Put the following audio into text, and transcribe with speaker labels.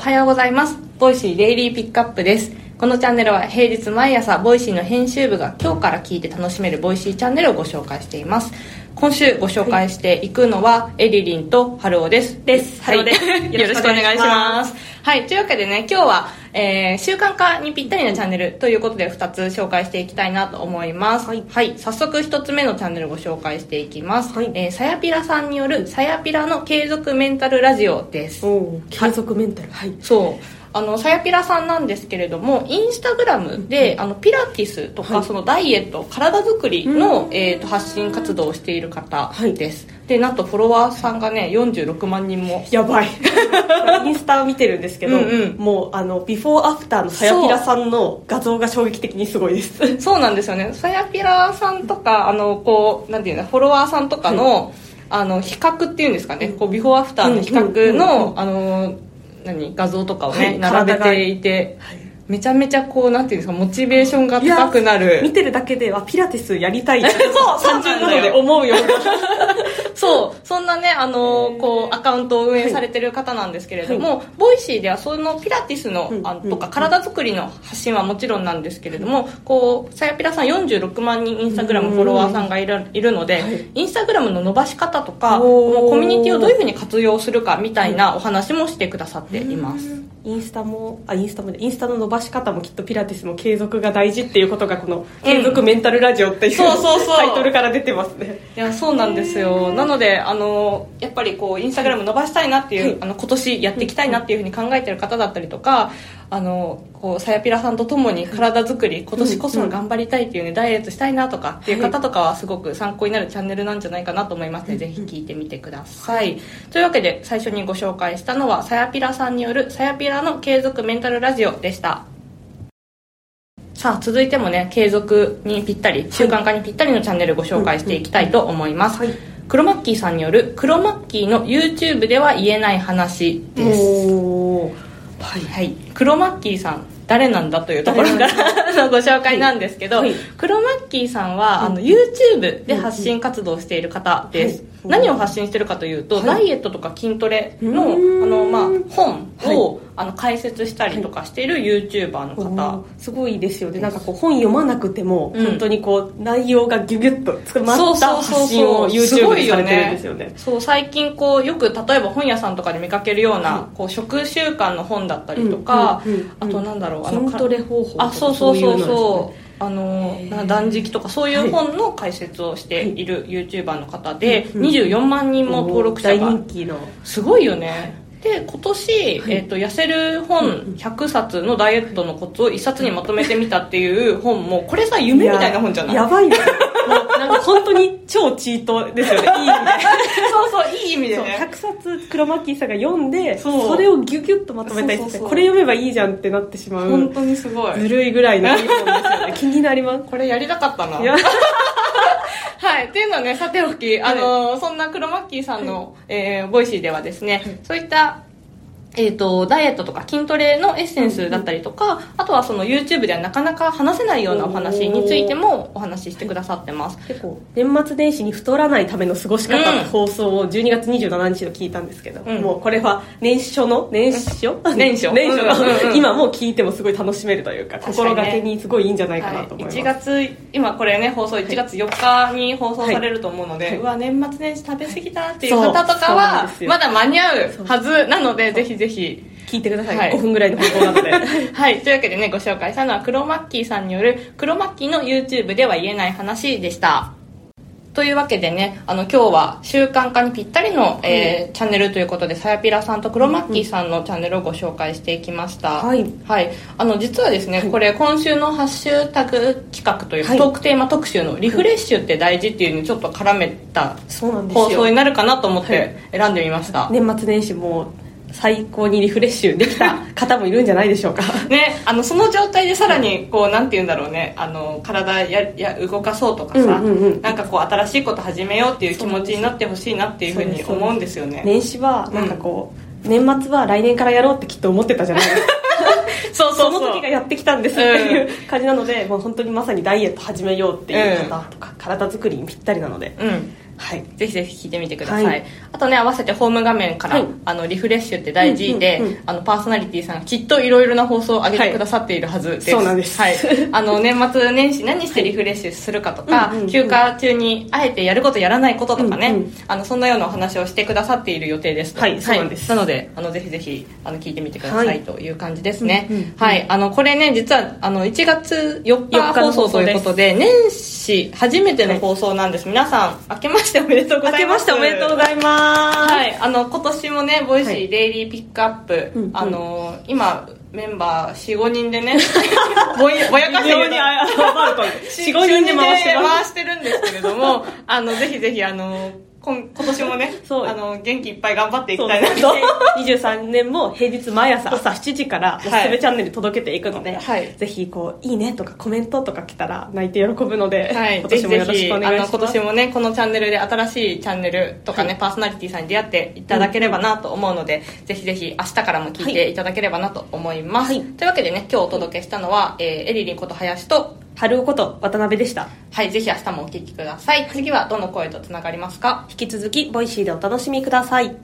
Speaker 1: おはようございます。 Voicyデイリーピックアップです。このチャンネルは平日毎朝 Voicyの編集部が今日から聞いて楽しめる Voicyチャンネルをご紹介しています。今週ご紹介していくのは、エリリンとハルオです。
Speaker 2: です。
Speaker 1: はい、
Speaker 2: ハルオです。
Speaker 1: よろしくお願いします。はい。というわけでね今日は、えー習慣化にぴったりなチャンネルということで2つ紹介していきたいなと思います。
Speaker 2: はい。
Speaker 1: 早速1つ目のチャンネルをご紹介していきます、
Speaker 2: はい。
Speaker 1: えーさやピラさんによるさやピラの継続メンタルラジオです。
Speaker 2: 継続メンタル。はい。
Speaker 1: そう。あのさやぴらさんなんですけれどもインスタグラムで、あのピラティスとか、
Speaker 2: はい。
Speaker 1: そのダイエット体作りの
Speaker 2: う、ん。
Speaker 1: えー、と発信活動をしている方
Speaker 2: はい
Speaker 1: でなんとフォロワーさんがね46万人も。
Speaker 2: やばい。インスタ見てるんですけど、
Speaker 1: うんうん。
Speaker 2: もうあのビフォーアフターのさやぴらさんの画像が衝撃的にすごいです。
Speaker 1: そうなんですよね。さやぴらさんとかあのこうなんていうのフォロワーさんとかの,、あの比較っていうんですかね。こうビフォーアフターの比較の、
Speaker 2: うんうんうん
Speaker 1: あの何画像とかをね、
Speaker 2: はい。
Speaker 1: 並べていて、めちゃめちゃこうなんていうんですかモチベーションが高くなる。
Speaker 2: 見てるだけではピラティスやりたい。っ て
Speaker 1: そう
Speaker 2: 単純なので思うよ
Speaker 1: そうそんなねあのこうアカウントを運営されてる方なんですけれども、 Voicyではそのピラティスの
Speaker 2: うん
Speaker 1: あとか体作りの発信はもちろんなんですけれどもこうさやピラさん46万人インスタグラムフォロワーさんがいるいるので、
Speaker 2: はい。
Speaker 1: インスタグラムの伸ばし方とかコミュニティをどういうふうに活用するかみたいなお話もしてくださっています。
Speaker 2: インスタもあインスタもねインスタの伸ばし方もきっとピラティスも継続が大事っていうことがこの「継続メンタルラジオ」っていう、
Speaker 1: そうそうそう。
Speaker 2: タイトルから出てますね。
Speaker 1: いやそうなんですよ。なのであのやっぱりこうインスタグラム伸ばしたいなっていう、
Speaker 2: はい。
Speaker 1: あの今年やっていきたいなっていうふうに考えてる方だったりとかあのこうさやぴらさんと共に体作り今年こそは頑張りたいっていうねダイエットしたいなとかっていう方とかはすごく参考になるチャンネルなんじゃないかなと思います。ので、ぜひ聞いてみてください。というわけで最初にご紹介したのはさやぴらさんによるさやぴらの継続メンタルラジオでした。さあ続いてもね継続にぴったり習慣化にぴったりのチャンネルご紹介していきたいと思います、
Speaker 2: はい。
Speaker 1: 黒マッキーさんによる黒マッキーの YouTube では言えない話ですはい、はい、黒マッキーさん誰なんだというところから のご紹介なんですけど、
Speaker 2: はい。
Speaker 1: 黒マッキーさんは、あの YouTube で発信活動をしている方です、
Speaker 2: はい
Speaker 1: 何を発信してるかというと、
Speaker 2: はい。
Speaker 1: ダイエットとか筋トレのあの、まあ、本を、
Speaker 2: は
Speaker 1: あの解説したりとかしている YouTuber の方、
Speaker 2: すごいですよね。なんかこう本読まなくても、
Speaker 1: うん。
Speaker 2: 本当にこう内容がギュギュッと詰まった発信を
Speaker 1: す
Speaker 2: YouTube でされてるん
Speaker 1: ね
Speaker 2: ですよね。
Speaker 1: そう最近こうよく例えば本屋さんとかで見かけるような、こう食習慣の本だったりとか、あとなんだろうあの
Speaker 2: 筋トレ方法
Speaker 1: あそうそうそう
Speaker 2: そう。いうの
Speaker 1: そうあの断食とかそういう本の解説をしている YouTuber の方で
Speaker 2: うん
Speaker 1: 24万人も登録者
Speaker 2: 大
Speaker 1: がすごいよねで今年、えーと「痩せる本100冊のダイエットのコツ」を1冊にまとめてみたっていう本もこれさ夢みたいな本じゃない？
Speaker 2: やばいね もうなんか本当に超チートですよね。いい意味で。
Speaker 1: そうそういい意味でね。
Speaker 2: 100冊黒マッキーさんが読んで
Speaker 1: そ
Speaker 2: れをギュギュッとまとめたりしてこれ読めばいいじゃんってなってしまう。
Speaker 1: 本当にすごい。
Speaker 2: ずるいぐらいのいい本ですよね。気になります。
Speaker 1: これやりたかったなはい。っていうのはね、さておき、あのーそんなクロマッキーさんの、えー Voicyではですね、そういった、えっ、と、ダイエットとか筋トレのエッセンスだったりとか、あとはその YouTube ではなかなか話せないようなお話についてもお話ししてくださってます。
Speaker 2: 結構年末年始に太らないための過ごし方の放送を12月27日の聞いたんですけど、
Speaker 1: うん。
Speaker 2: もうこれは年初の年初？
Speaker 1: 年初。
Speaker 2: 年初の、
Speaker 1: うんうんうん
Speaker 2: 今もう聞いてもすごい楽しめるというか
Speaker 1: ね。
Speaker 2: 心がけにすごいいいんじゃないか
Speaker 1: は
Speaker 2: ないと思います、
Speaker 1: 1月今これね放送1月4日に放送されると思うので、
Speaker 2: はい。う
Speaker 1: わ年末年始食べ過ぎたっていう方とかはまだ間に合うはずなのでぜひぜひ
Speaker 2: 聞いてください、
Speaker 1: はい
Speaker 2: 5分ぐらいの放送なので
Speaker 1: はい。というわけでね、ご紹介したのは、黒マッキーさんによる、黒マッキーの YouTube では言えない話でした。というわけでね、あの、今日は習慣化にぴったりの、えーチャンネルということで、さやぴらさんと黒マッキーさんのチャンネルをご紹介していきました。
Speaker 2: はい
Speaker 1: はい。あの、実はですね、これ、今週のハッシュタグ企画というか、
Speaker 2: はい
Speaker 1: トークテーマ特集のリフレッシュって大事っていうのにちょっと絡めた放送になるかなと思っ
Speaker 2: は
Speaker 1: て選んでみました。
Speaker 2: 年末年始も最高にリフレッシュできた 方もいるんじゃないでしょうか。
Speaker 1: ね、あのその状態でさらにこうなんて言うんだろうね。あの体やや動かそうとかさ、
Speaker 2: うんうんうん。
Speaker 1: なんかこう新しいこと始めようっていう気持ちになってほしいなっていうふうに思うんですよね。
Speaker 2: 年始はなんかこう、年末は来年からやろうってきっと思ってたじゃないですか。
Speaker 1: そう
Speaker 2: その時がやってきたんですっていう感じなので、もう本当にまさにダイエット始めようっていう方とか、体作りにぴったりなので、
Speaker 1: うん
Speaker 2: はい。
Speaker 1: ぜひぜひ聞いてみてください、
Speaker 2: はい。
Speaker 1: あとね合わせてホーム画面から、
Speaker 2: はい。
Speaker 1: あのリフレッシュって大事で、
Speaker 2: うんうんうん。
Speaker 1: あのパーソナリティさんがきっといろいろな放送を上げてくださっているはずです、
Speaker 2: そうなんです。
Speaker 1: はい、あの年末年始何してリフレッシュするかとか、
Speaker 2: うんうんうん。
Speaker 1: 休暇中にあえてやることやらないこととかね、
Speaker 2: うんうん。
Speaker 1: あのそんなようなお話をしてくださっている予定ですと。
Speaker 2: はいそうなんです。
Speaker 1: なのであのぜひぜひあの聞いてみてください、
Speaker 2: はい。
Speaker 1: という感じですね、
Speaker 2: うんうん。うん
Speaker 1: はい。あのこれね実はあの1月4
Speaker 2: 4
Speaker 1: 日放送ということで年始初めての放送なんです、皆さん明けましておめでとうございま
Speaker 2: 明けますしておめでとうございます、
Speaker 1: はい、あの今年もねボイシ
Speaker 2: はい。
Speaker 1: ーデイリーピックアップ、
Speaker 2: うんうん。
Speaker 1: あの今メンバー45人でね ぼやぼやかしてる
Speaker 2: 非常にあアバウトに45人で回して
Speaker 1: るんですけれどもあのぜひぜひあの今今年もね
Speaker 2: そう。
Speaker 1: あの元気いっぱい頑張っていきたいな。と
Speaker 2: 23年も平日毎朝朝7時からおすすめチャンネル届けていくので、
Speaker 1: はい。
Speaker 2: ぜひこういいねとかコメントとか来たら泣いて喜ぶので、
Speaker 1: はい、
Speaker 2: 今年もよろしくお願いします。
Speaker 1: の今年もねこのチャンネルで新しいチャンネルとかね、パーソナリティさんに出会っていただければなと思うので、ぜひぜひ明日からも聞いていただければなと思います、
Speaker 2: はい。
Speaker 1: というわけでね今日お届けしたのは、えーエリリンこと林と
Speaker 2: ハルオこと渡辺でした。
Speaker 1: はいぜひ明日もお聞きください。次はどの声とつながりますか？
Speaker 2: 引き続き Voicyでお楽しみください